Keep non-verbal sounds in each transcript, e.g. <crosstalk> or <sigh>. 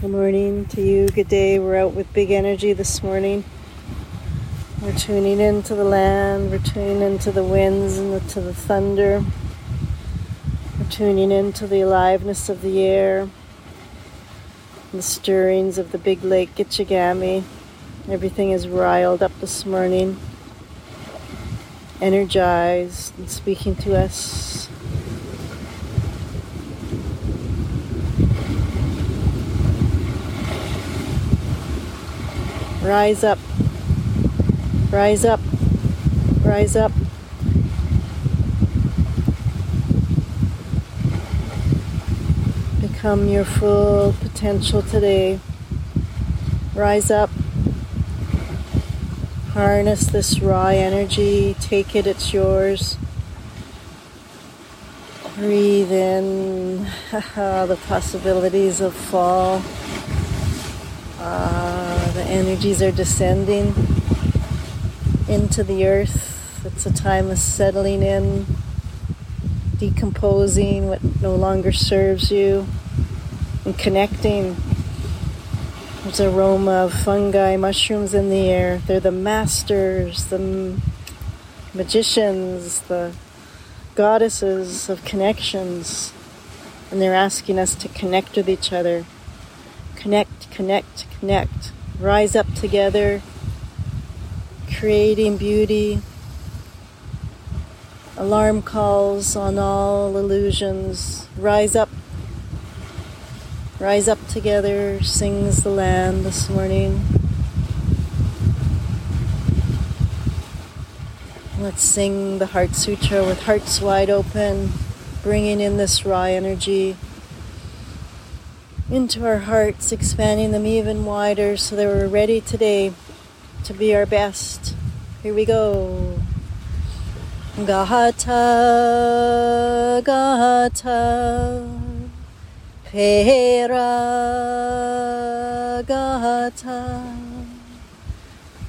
Good morning to you. Good day. We're out with big energy this morning. We're tuning into the land. We're tuning into the winds and the, to the thunder. We're tuning into the aliveness of the air, the stirrings of the big lake Gitchagami. Everything is riled up this morning, energized and speaking to us Rise up. Rise up. Rise up. Become your full potential today. Rise up. Harness this raw energy. Take it, it's yours. Breathe in <laughs> the possibilities of fall. Uh, energies are descending into the earth. It's a time of settling in, decomposing what no longer serves you, and connecting. There's aroma of fungi, mushrooms in the air. They're the masters, the magicians, the goddesses of connections. And they're asking us to connect with each other. Connect, connect, connect, rise up together, creating beauty. Alarm calls on all illusions. Rise up, rise up together, sings the land this morning. Let's sing the Heart Sutra with hearts wide open, bringing in this raw energy into our hearts, expanding them even wider so that we're ready today to be our best. Here we go. Gahata, Gahata, Pera, Gahata,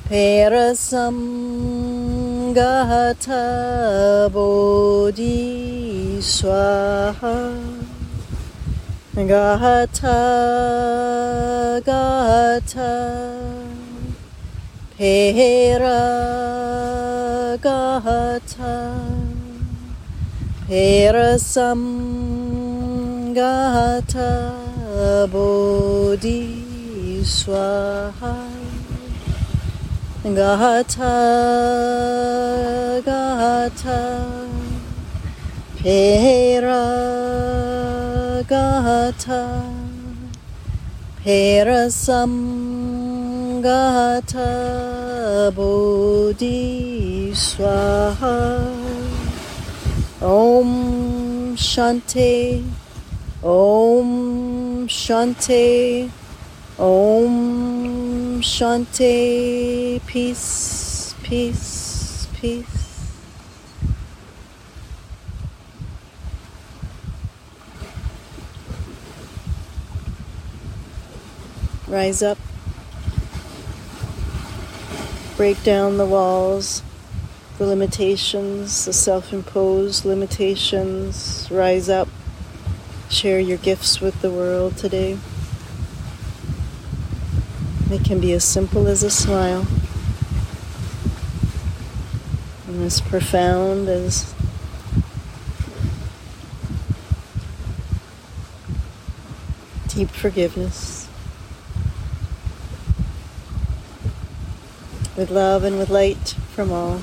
Perasam, Gahata, Bodhi, Swaha. Gata, Gata, Pera, Gata, Perasam, Gata, Bodhi, Swaha. Gata, Gata, Pera, gata Perasam gata Bodhi Om Shanti Om Shanti Om Shanti Peace, peace, peace. Rise up. Break down the walls, the limitations, the self imposed limitations. Rise up. Share your gifts with the world today. It can be as simple as a smile, and as profound as deep forgiveness. With love and with light from all.